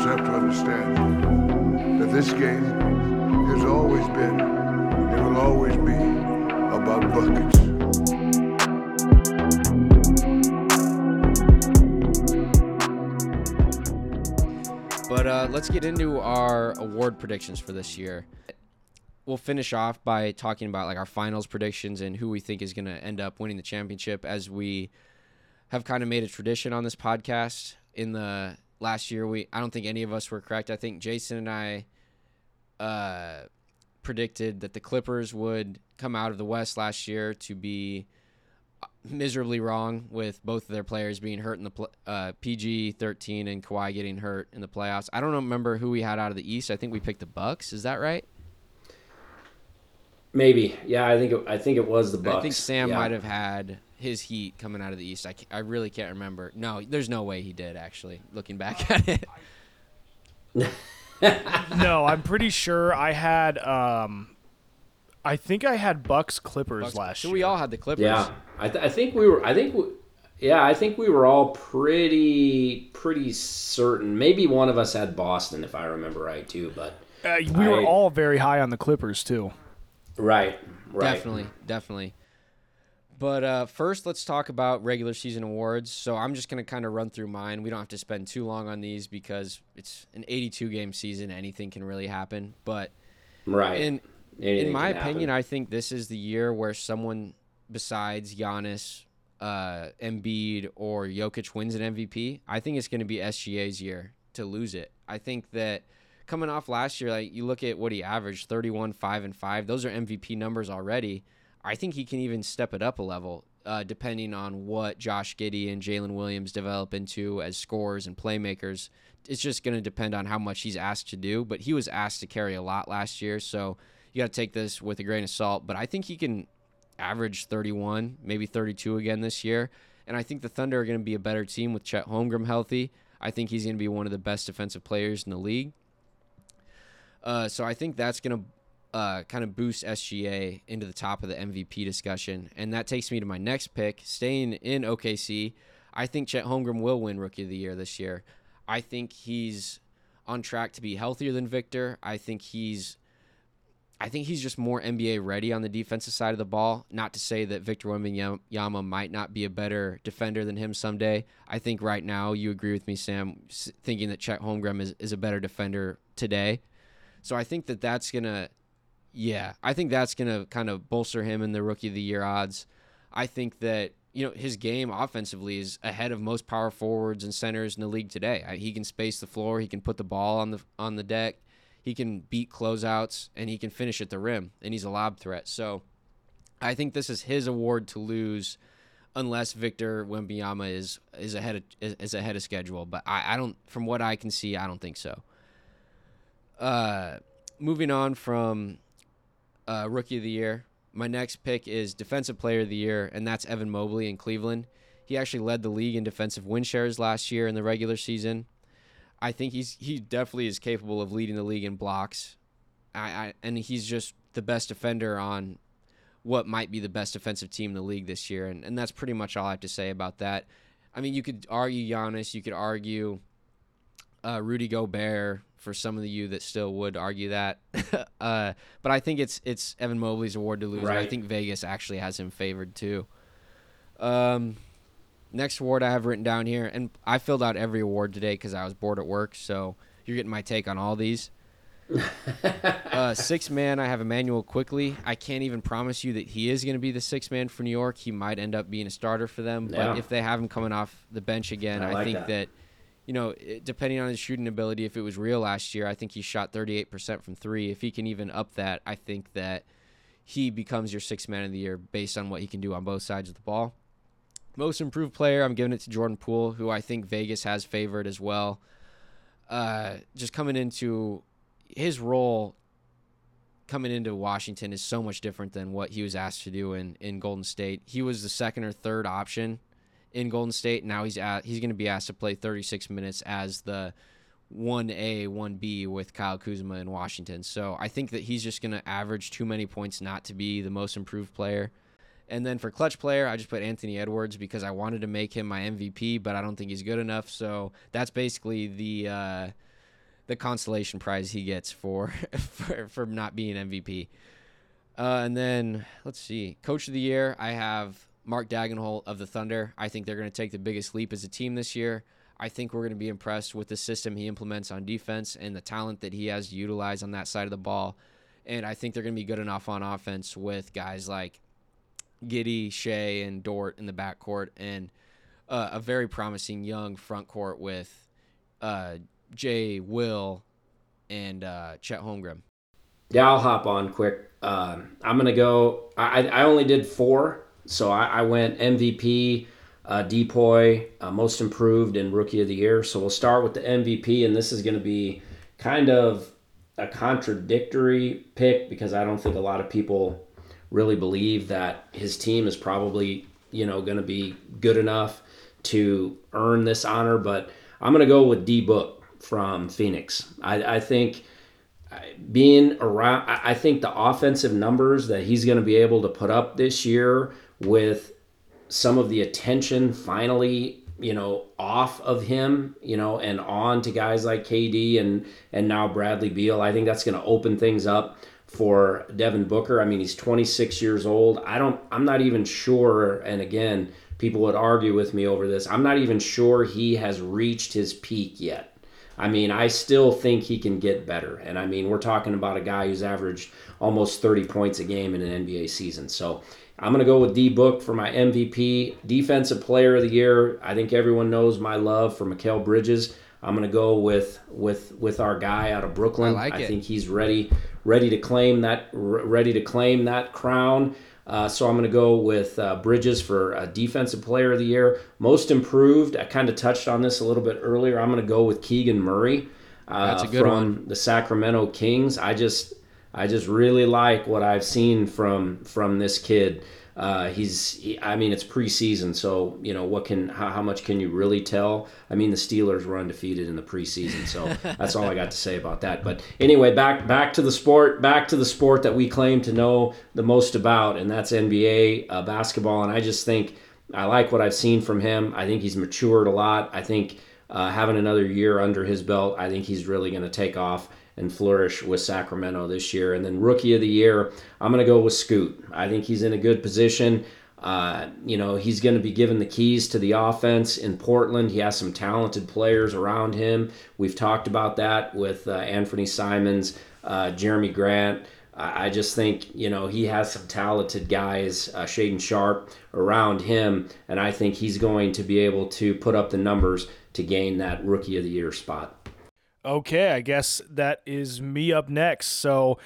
Clippers have to understand that this game has always been and will always be about buckets. But uh, let's get into our award predictions for this year. We'll finish off by talking about like our finals predictions and who we think is going to end up winning the championship, as we have kind of made a tradition on this podcast. In the last year, we I don't think any of us were correct. I think Jason and I uh, predicted that the Clippers would come out of the West last year to be miserably wrong with both of their players being hurt in the uh, PG 13 and Kawhi getting hurt in the playoffs. I don't remember who we had out of the East. I think we picked the Bucks. Is that right? Maybe. Yeah, I think it, I think it was the Bucks. I think Sam yeah. might have had his Heat coming out of the East. I, I really can't remember. No, there's no way he did actually. Looking back at it, no, I'm pretty sure I had. Um, I think I had Bucks Clippers Bucks- last so year. we all had the Clippers. Yeah, I, th- I think we were. I think. We, yeah, I think we were all pretty pretty certain. Maybe one of us had Boston, if I remember right, too. But Uh, we were all very high on the Clippers too. Right, right, Definitely, definitely. But uh, first, let's talk about regular season awards. So I'm just going to kind of run through mine. We don't have to spend too long on these because it's an 82 game season. Anything can really happen. But right. in Anything in my can happen. opinion, I think this is the year where someone besides Giannis, uh, Embiid, or Jokic wins an MVP. I think it's going to be SGA's year to lose it. I think that coming off last year, like you look at what he averaged 31, 5, and 5, those are MVP numbers already. I think he can even step it up a level. Uh, depending on what Josh Giddey and Jalen Williams develop into as scorers and playmakers, it's just going to depend on how much he's asked to do. But he was asked to carry a lot last year, so you got to take this with a grain of salt. But I think he can average 31, maybe 32 again this year. And I think the Thunder are going to be a better team with Chet Holmgren healthy. I think he's going to be one of the best defensive players in the league. Uh, so I think that's going to uh, kind of boost SGA into the top of the MVP discussion. And that takes me to my next pick. Staying in OKC, I think Chet Holmgren will win Rookie of the Year this year. I think he's on track to be healthier than Victor. I think he's I think he's just more NBA ready on the defensive side of the ball. Not to say that Victor Wembanyama might not be a better defender than him someday. I think right now you agree with me, Sam, thinking that Chet Holmgren is, is a better defender today. So I think that that's gonna, yeah, I think that's gonna kind of bolster him in the Rookie of the Year odds. I think that you know his game offensively is ahead of most power forwards and centers in the league today. He can space the floor. He can put the ball on the on the deck. He can beat closeouts and he can finish at the rim. And he's a lob threat. So I think this is his award to lose, unless Victor Wembanyama is is ahead of is ahead of schedule. But I, I don't, from what I can see, I don't think so. Uh, moving on from uh, rookie of the year, my next pick is defensive player of the year, and that's Evan Mobley in Cleveland. He actually led the league in defensive win shares last year in the regular season. I think he's he definitely is capable of leading the league in blocks. I, I and he's just the best defender on what might be the best defensive team in the league this year, and, and that's pretty much all I have to say about that. I mean, you could argue Giannis, you could argue uh, Rudy Gobert for some of you that still would argue that, uh, but I think it's it's Evan Mobley's award to lose. and I think Vegas actually has him favored too. Um, next award I have written down here, and I filled out every award today because I was bored at work. So you're getting my take on all these. uh, six man, I have Immanuel Quickley. I can't even promise you that he is going to be the six man for New York. He might end up being a starter for them, Yeah. but if they have him coming off the bench again, I I, like think that. that. You know, depending on his shooting ability, if it was real last year, I think he shot 38% from three. If he can even up that, I think that he becomes your sixth man of the year based on what he can do on both sides of the ball. Most improved player, I'm giving it to Jordan Poole, who I think Vegas has favored as well. Uh, just coming into his role coming into Washington is so much different than what he was asked to do in, in Golden State. He was the second or third option in Golden State. Now he's at, he's going to be asked to play 36 minutes as the 1A, 1B with Kyle Kuzma in Washington. So I think that he's just going to average too many points not to be the most improved player. And then for clutch player, I just put Anthony Edwards because I wanted to make him my MVP, but I don't think he's good enough. So that's basically the uh, the consolation prize he gets for for, for not being MVP. Uh, and then let's see, Coach of the Year. I have Mark Daigneault of the Thunder. I think they're going to take the biggest leap as a team this year. I think we're going to be impressed with the system he implements on defense and the talent that he has to utilize on that side of the ball. And I think they're going to be good enough on offense with guys like Giddey, Shai, and Dort in the backcourt, and uh, a very promising young front court with uh, Jay, Will, and uh, Chet Holmgren. Yeah, I'll hop on quick. Um, I'm gonna go. I I only did four, so I, I went MVP, uh, DPOY, uh, Most Improved, and Rookie of the Year. So we'll start with the MVP, and this is gonna be kind of a contradictory pick because I don't think a lot of people really believe that his team is probably you know going to be good enough to earn this honor. But I'm going to go with D Book from Phoenix. I, I think being around, I think the offensive numbers that he's going to be able to put up this year with some of the attention finally you know off of him you know and on to guys like KD and and now Bradley Beal. I think that's going to open things up for Devin Booker. I mean he's 26 years old. I don't I'm not even sure and again people would argue with me over this I'm not even sure he has reached his peak yet. I mean I still think he can get better and I mean we're talking about a guy who's averaged almost 30 points a game in an NBA season. So I'm going to go with D Book for my MVP. Defensive Player of the Year. I think everyone knows my love for Mikal Bridges. I'm going to go with with with our guy out of Brooklyn. I like I think he's ready ready to claim that ready to claim that crown. Uh, so I'm going to go with uh, Bridges for uh, Defensive Player of the Year. Most Improved. I kind of touched on this a little bit earlier. I'm going to go with Keegan Murray. Uh, That's a good from one. the Sacramento Kings. I just I just really like what I've seen from from this kid. Uh, he's, he, I mean, it's preseason, so you know what can how, how much can you really tell? I mean, the Steelers were undefeated in the preseason, so that's all I got to say about that. But anyway, back back to the sport, back to the sport that we claim to know the most about, and that's NBA uh, basketball. And I just think I like what I've seen from him. I think he's matured a lot. I think uh, having another year under his belt, I think he's really going to take off and flourish with Sacramento this year. And then rookie of the year, I'm going to go with Scoot. I think he's in a good position. Uh, you know, he's going to be given the keys to the offense in Portland. He has some talented players around him. We've talked about that with uh, Anthony Simons, uh, Jerami Grant. I just think, you know, he has some talented guys, uh, Shaedon Sharpe, around him. And I think he's going to be able to put up the numbers to gain that rookie of the year spot. Okay, I guess that is me up next. So,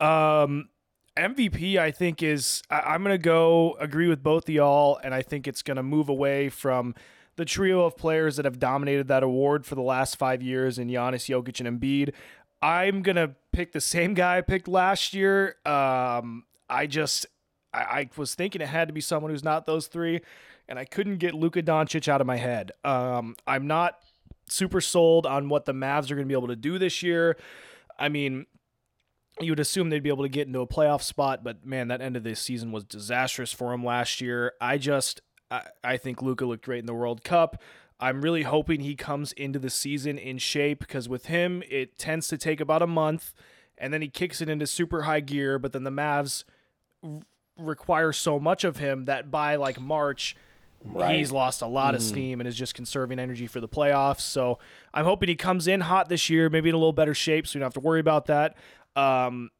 um, MVP, I think is I, am gonna go agree with both of y'all, and I think it's gonna move away from the trio of players that have dominated that award for the last five years in Giannis, Jokic, and Embiid. I'm gonna pick the same guy I picked last year. Um, I just I, I was thinking it had to be someone who's not those three, and I couldn't get Luka Doncic out of my head. Um, I'm not super sold on what the Mavs are going to be able to do this year. I mean, you would assume they'd be able to get into a playoff spot, but man, that end of the season was disastrous for them last year. I just, I, I think Luka looked great in the World Cup. I'm really hoping he comes into the season in shape because with him, it tends to take about a month and then he kicks it into super high gear. But then the Mavs require so much of him that by like March, Right. he's lost a lot of steam and is just conserving energy for the playoffs. So I'm hoping he comes in hot this year, maybe in a little better shape, so we don't have to worry about that. Um,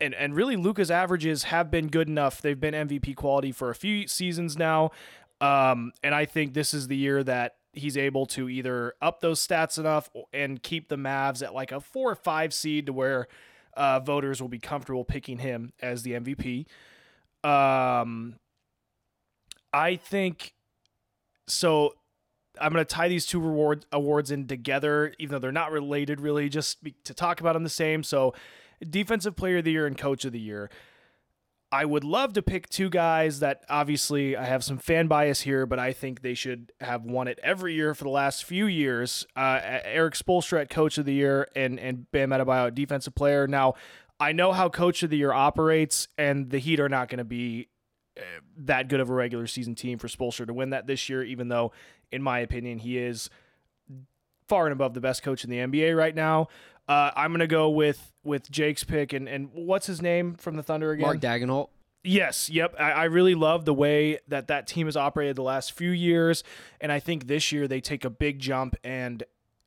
and and really, Luka's averages have been good enough. They've been MVP quality for a few seasons now, um, and I think this is the year that he's able to either up those stats enough and keep the Mavs at like a four or five seed to where uh, voters will be comfortable picking him as the MVP. Um, I think so I'm going to tie these two reward awards in together, even though they're not related really, just to talk about them the same. So, Defensive Player of the Year and Coach of the Year. I would love to pick two guys that obviously I have some fan bias here, but I think they should have won it every year for the last few years. Uh, Erik Spoelstra at Coach of the Year and and Bam Adebayo at Defensive Player. Now, I know how Coach of the Year operates, and the Heat are not going to be that good of a regular season team for Spoelstra to win that this year, even though, in my opinion, he is far and above the best coach in the NBA right now. Uh, I'm gonna go with with Jake's pick and and what's his name from the Thunder again? Mark Daigneault. Yes, yep. I, I really love the way that that team has operated the last few years, and I think this year they take a big jump and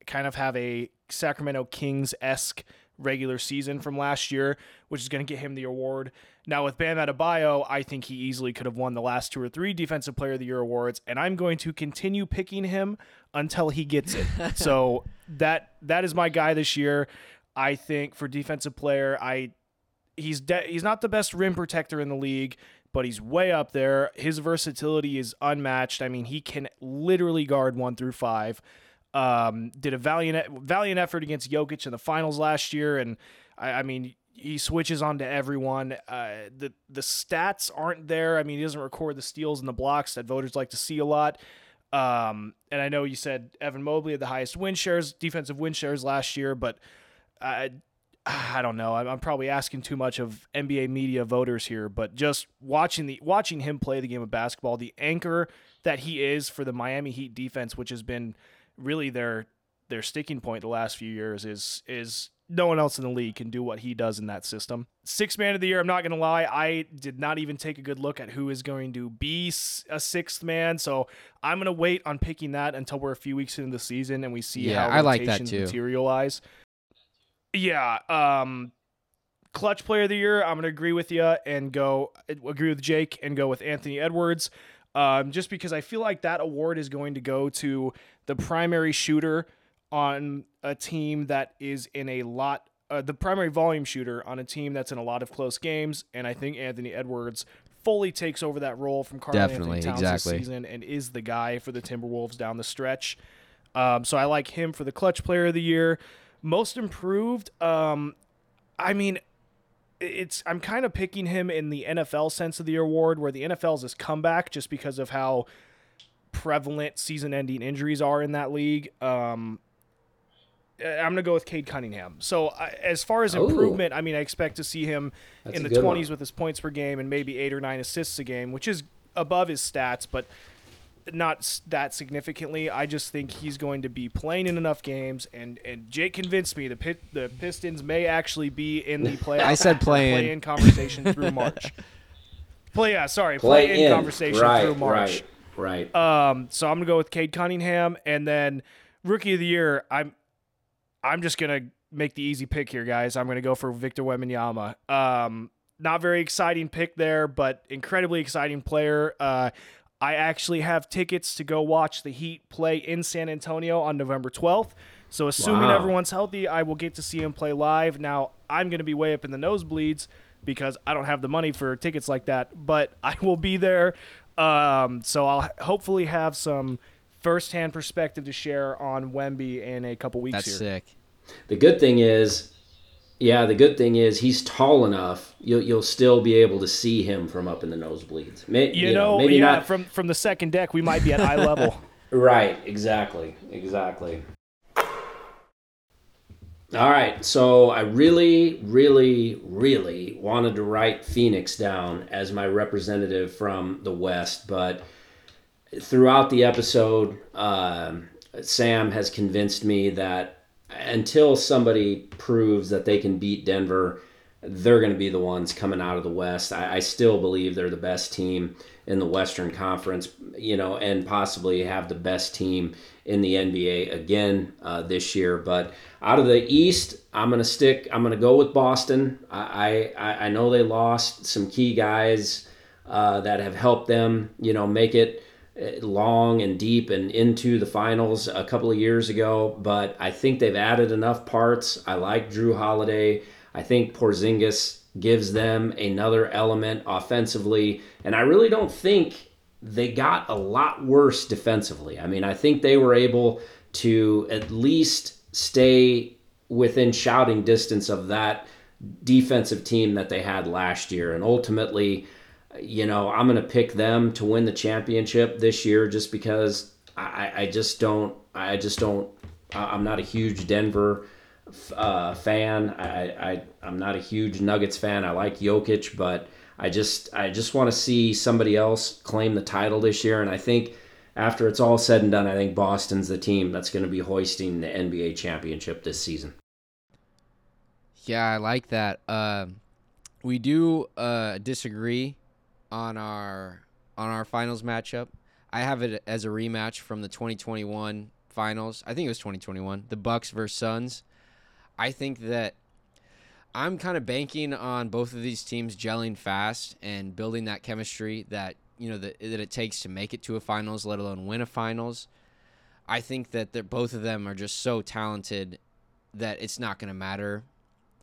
kind of have a Sacramento Kings esque regular season from last year, which is going to get him the award. Now with Bam Adebayo, I think he easily could have won the last two or three Defensive Player of the Year awards, and I'm going to continue picking him until he gets it. so that that is my guy this year. I think for Defensive Player, I he's de- he's not the best rim protector in the league, but he's way up there. His versatility is unmatched. I mean, he can literally guard one through five. Um, did a valiant valiant effort against Jokic in the finals last year, and I, I mean he switches on to everyone. Uh, the the stats aren't there. I mean, he doesn't record the steals and the blocks that voters like to see a lot. Um, and I know you said Evan Mobley had the highest win shares, defensive win shares last year, but I I don't know. I'm, I'm probably asking too much of NBA media voters here, but just watching the watching him play the game of basketball, the anchor that he is for the Miami Heat defense, which has been really their their sticking point the last few years, is is no one else in the league can do what he does in that system. Sixth man of the year, I'm not going to lie, I did not even take a good look at who is going to be a sixth man. So I'm going to wait on picking that until we're a few weeks into the season and we see Yeah, how I like that too. materialize. Yeah, um, clutch player of the year, I'm going to agree with you and go agree with Jake and go with Anthony Edwards. Um, just because I feel like that award is going to go to the primary shooter on a team that is in a lot uh, the primary volume shooter on a team that's in a lot of close games and I think Anthony Edwards fully takes over that role from Karl Definitely, Anthony Towns exactly. this season and is the guy for the Timberwolves down the stretch. Um, so I like him for the clutch player of the year. Most improved, um, I mean, it's I'm kind of picking him in the NFL sense of the award, where the NFL is his comeback, just because of how prevalent season-ending injuries are in that league. Um, I'm gonna go with Cade Cunningham. So I, as far as Ooh. improvement, I mean, I expect to see him That's in the good one. 20s with his points per game and maybe eight or nine assists a game, which is above his stats, but not that significantly. I just think he's going to be playing in enough games, and and Jake convinced me the pit, the Pistons may actually be in the playoff. I said play-in. play-in conversation through March. Play, yeah, sorry, Play play, in in conversation right, through March. Right, right. Um, so I'm gonna go with Cade Cunningham, and then rookie of the year. I'm, I'm just gonna make the easy pick here, guys. I'm gonna go for Victor Wembanyama. Um, not very exciting pick there, but incredibly exciting player. Uh, I actually have tickets to go watch the Heat play in San Antonio on November 12th. So assuming Wow. everyone's healthy, I will get to see him play live. Now I'm gonna be way up in the nosebleeds because I don't have the money for tickets like that, but I will be there. Um, so I'll hopefully have some firsthand perspective to share on Wemby in a couple weeks That's here. sick. The good thing is, yeah, the good thing is he's tall enough. You'll you'll still be able to see him from up in the nosebleeds. May, You, know, maybe yeah, not. from from the second deck, we might be at eye level. Right, exactly, exactly. All right, so I really, really, really wanted to write Phoenix down as my representative from the West, but throughout the episode, um, Sam has convinced me that until somebody proves that they can beat Denver, they're going to be the ones coming out of the West. I, I still believe they're the best team in the Western Conference, you know, and possibly have the best team in the NBA again uh, this year. But out of the East, I'm going to stick. I'm going to go with Boston. I, I I know they lost some key guys uh, that have helped them, you know, make it uh, long and deep and into the finals a couple of years ago. But I think they've added enough parts. I like Jrue Holiday. I think Porzingis gives them another element offensively, and I really don't think they got a lot worse defensively. I mean, I think they were able to at least stay within shouting distance of that defensive team that they had last year. And ultimately, you know, I'm going to pick them to win the championship this year just because I, I just don't, I just don't, I'm not a huge Denver uh, fan. I, I, I'm not a huge Nuggets fan. I like Jokic, but I just, I just want to see somebody else claim the title this year. And I think after it's all said and done, I think Boston's the team that's going to be hoisting the NBA championship this season. Yeah, I like that. Um, we do uh, disagree on our on our finals matchup. I have it as a rematch from the 2021 finals. I think it was 2021. The Bucks versus Suns. I think that I'm kind of banking on both of these teams gelling fast and building that chemistry that you know that, that it takes to make it to a finals, let alone win a finals. I think that they're, both of them are just so talented that it's not going to matter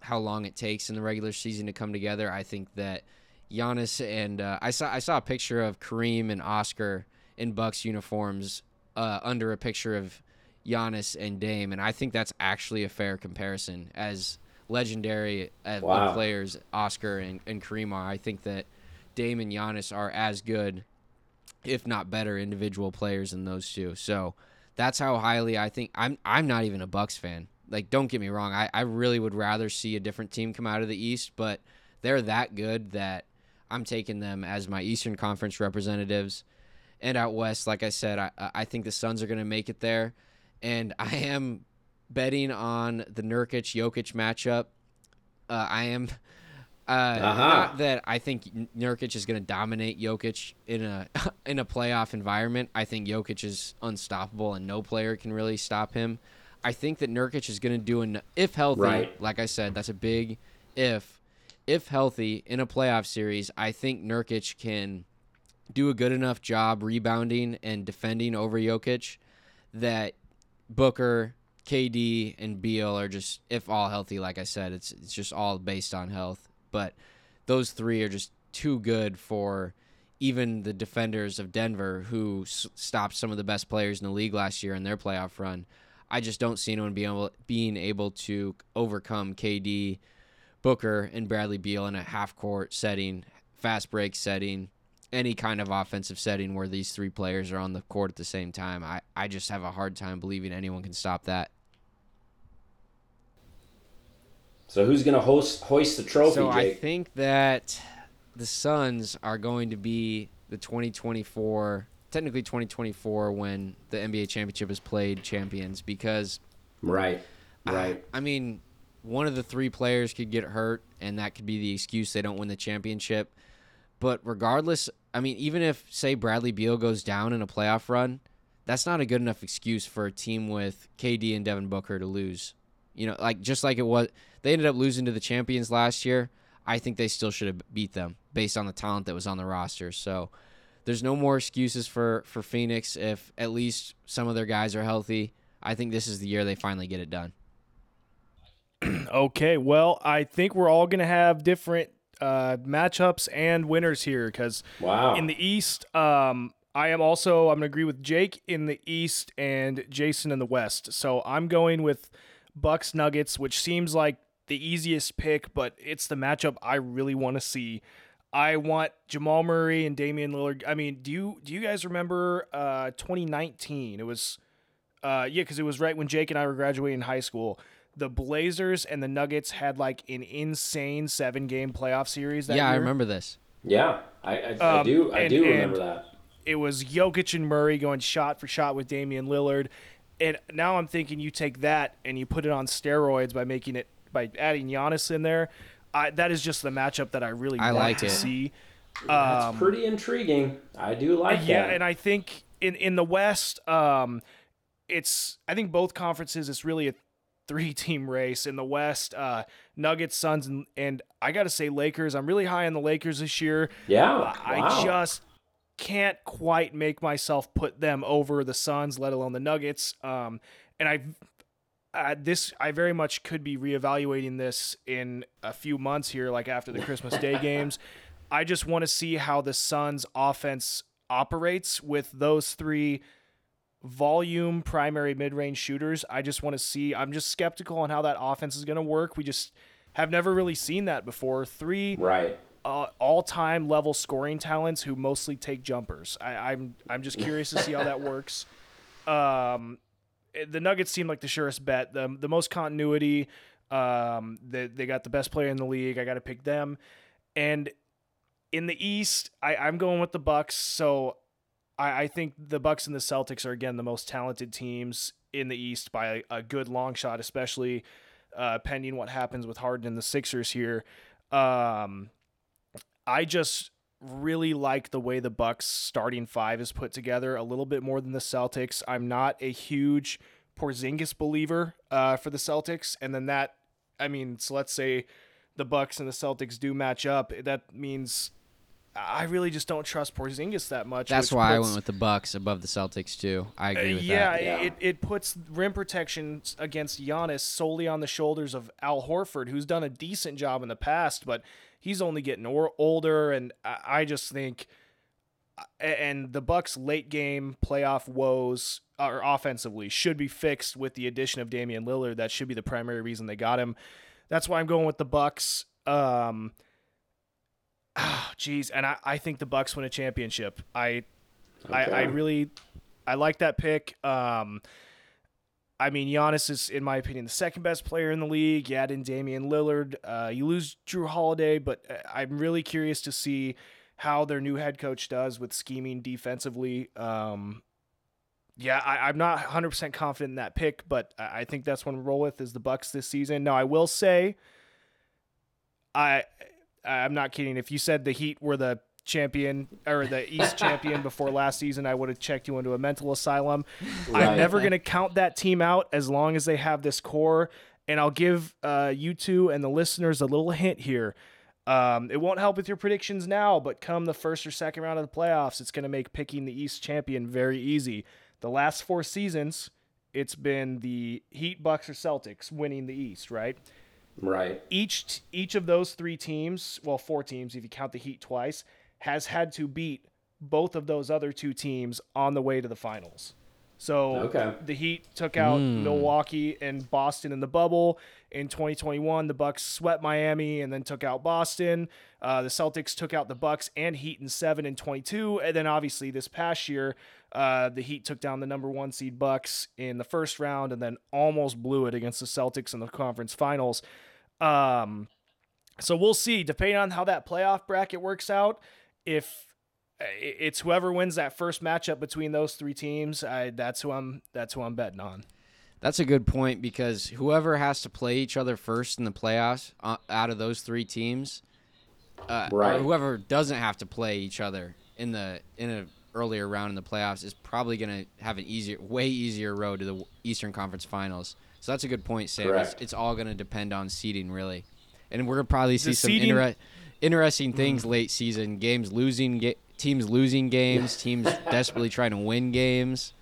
how long it takes in the regular season to come together. I think that Giannis and uh, I saw I saw a picture of Kareem and Oscar in Bucks uniforms uh, under a picture of Giannis and Dame, and I think that's actually a fair comparison as legendary uh, Wow. players Oscar and, and Kareem are. I think that Dame and Giannis are as good, if not better, individual players than those two. So that's how highly I think I'm I'm not even a Bucks fan. Like don't get me wrong, I, I really would rather see a different team come out of the East, but they're that good that I'm taking them as my Eastern Conference representatives. And out west, like I said, I I think the Suns are gonna make it there. And I am betting on the Nurkic Jokic matchup. Uh, I am uh, Uh-huh. not that I think Nurkic is going to dominate Jokic in a in a playoff environment. I think Jokic is unstoppable and no player can really stop him. I think that Nurkic is going to do an if healthy. Right. Like I said, that's a big if. If healthy in a playoff series, I think Nurkic can do a good enough job rebounding and defending over Jokic that Booker, KD, and Beal are just if all healthy. Like I said, it's it's just all based on health. But those three are just too good for even the defenders of Denver, who s- stopped some of the best players in the league last year in their playoff run. I just don't see anyone being able being able to overcome KD, Booker, and Bradley Beal in a half court setting, fast break setting, any kind of offensive setting where these three players are on the court at the same time. I, I just have a hard time believing anyone can stop that. So who's gonna host hoist the trophy, So I think that the Suns are going to be the 2024, technically 2024, when the NBA championship is played champions because right, I- right. I, mean, one of the three players could get hurt, and that could be the excuse they don't win the championship. But regardless, I mean, even if say Bradley Beal goes down in a playoff run, that's not a good enough excuse for a team with KD and Devin Booker to lose. You know, like just like it was, they ended up losing to the champions last year. I think they still should have beat them based on the talent that was on the roster. So there's no more excuses for for Phoenix if at least some of their guys are healthy. I think this is the year they finally get it done. Okay, well, I think we're all going to have different uh, matchups and winners here because Wow. in the East, um, I am also, I'm going to agree with Jake in the East and Jason in the West. So I'm going with Bucks Nuggets, which seems like the easiest pick, but it's the matchup I really want to see. I want Jamal Murray and Damian Lillard. I mean, do you do you guys remember uh, 2019? It was uh, yeah, because it was right when Jake and I were graduating high school. The Blazers and the Nuggets had like an insane seven game playoff series. That yeah, I remember this. yeah, I, I, I Um, do. I and- do and- remember that. It was Jokic and Murray going shot for shot with Damian Lillard, and now I'm thinking you take that and you put it on steroids by making it by adding Giannis in there. I, that is just the matchup that I really I want like to it. see. That's Um, pretty intriguing. I do like yeah, that. and I think in in the West, um, it's I think both conferences it's really a three team race. In the West, uh, Nuggets, Suns, and, and I got to say Lakers. I'm really high on the Lakers this year. yeah, I wow. just can't quite make myself put them over the Suns, let alone the Nuggets. Um, and I, uh, this I very much could be reevaluating this in a few months here, like after the Christmas Day games. I just want to see how the Suns' offense operates with those three volume primary mid-range shooters. I just want to see. I'm just skeptical on how that offense is going to work. We just have never really seen that before. Three right. uh, all-time level scoring talents who mostly take jumpers. I, I'm I'm just curious to see how that works. Um, eh, the Nuggets seem like the surest bet. The the most continuity. Um, they they got the best player in the league. I got to pick them. And in the East, I, I'm going with the Bucks. So I, I think the Bucks and the Celtics are again the most talented teams in the East by a, a good long shot, especially. uh, pending what happens with Harden and the Sixers here. Um, I just really like the way the Bucks starting five is put together a little bit more than the Celtics. I'm not a huge Porzingis believer uh, for the Celtics, and then that, I mean, so let's say the Bucks and the Celtics do match up. That means I really just don't trust Porzingis that much. That's why I went with the Bucks above the Celtics too. I agree with yeah, that. Yeah. It, it puts rim protection against Giannis solely on the shoulders of Al Horford, who's done a decent job in the past, but he's only getting or- older, and I, I just think, and the Bucks' late game playoff woes or offensively should be fixed with the addition of Damian Lillard. That should be the primary reason they got him. That's why I'm going with the Bucks. Um, ah, geez, and I, I think the Bucks win a championship. I I, I really I like that pick. Um, I mean, Giannis is, in my opinion, the second best player in the league. You add in Damian Lillard. Uh, you lose Jrue Holiday, but uh, I'm really curious to see how their new head coach does with scheming defensively. Um, yeah, I, I'm not 100% confident in that pick, but I I think that's one roll with is the Bucks this season. Now, I will say, I I'm not kidding. If you said the Heat were the champion or the East champion before last season, I would have checked you into a mental asylum. Right. I'm never going to count that team out as long as they have this core. And I'll give uh, you two and the listeners a little hint here. Um, it won't help with your predictions now, but come the first or second round of the playoffs, it's going to make picking the East champion very easy. The last four seasons, it's been the Heat, Bucks, or Celtics winning the East, right? Right. each each of those three teams, well, four teams if you count the Heat twice, has had to beat both of those other two teams on the way to the finals. So Okay. the Heat took out Milwaukee and Boston in the bubble. In 2021, the Bucks swept Miami and then took out Boston. Uh, the Celtics took out the Bucks and Heat in seven and 22, and then obviously this past year, uh, the Heat took down the number one seed Bucks in the first round and then almost blew it against the Celtics in the conference finals. Um, so we'll see, depending on how that playoff bracket works out. If uh, it's whoever wins that first matchup between those three teams, I, that's who I'm. That's who I'm betting on. That's a good point because whoever has to play each other first in the playoffs uh, out of those three teams, uh, or Right. whoever doesn't have to play each other in the in a earlier round in the playoffs is probably going to have an easier, way easier road to the Eastern Conference Finals. So that's a good point, Sam. It's, it's all going to depend on seeding, really, and we're gonna probably see The some seeding- inter- interesting mm-hmm. things late season. Games losing, ga- teams losing games, teams desperately trying to win games.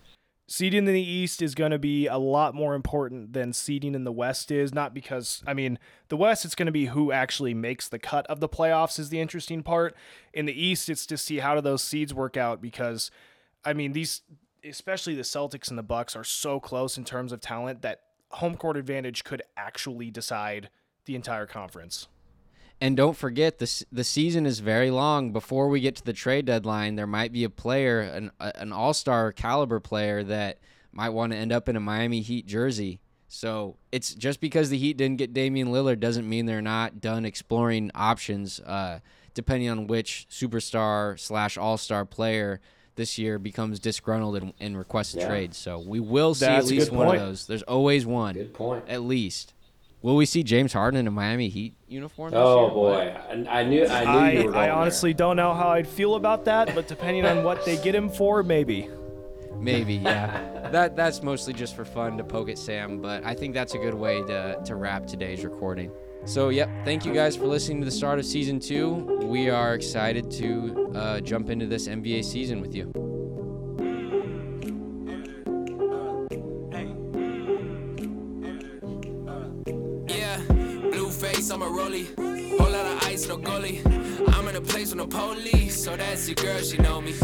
Seeding in the East is going to be a lot more important than seeding in the West is. Not because I mean the West, it's going to be who actually makes the cut of the playoffs is the interesting part. In the East, it's to see how do those seeds work out because, I mean these, especially the Celtics and the Bucks are so close in terms of talent that home court advantage could actually decide the entire conference. And don't forget, the the season is very long. Before we get to the trade deadline, there might be a player, an an all star caliber player that might want to end up in a Miami Heat jersey. So it's just because the Heat didn't get Damian Lillard doesn't mean they're not done exploring options. Uh, depending on which superstar slash all star player this year becomes disgruntled and, and requests a Yeah. trade. So we will see That's at least one point. of those. There's always one, Good point. at least. Will we see James Harden in a Miami Heat uniform? this Oh year? boy, I, I knew. I knew I, you were going I there. honestly don't know how I'd feel about that, but depending on what they get him for, maybe. Maybe, yeah. that that's mostly just for fun to poke at Sam, but I think that's a good way to to wrap today's recording. So, yep, thank you guys for listening to the start of season two. We are excited to uh, jump into this NBA season with you. Face, I'm a rollie. Whole lot of ice, no goalie. I'm in a place with no police, so that's your girl, she know me.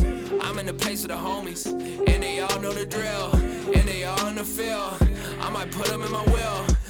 I'm in a place with the homies, and they all know the drill, and they all in the field. I might put them in my will.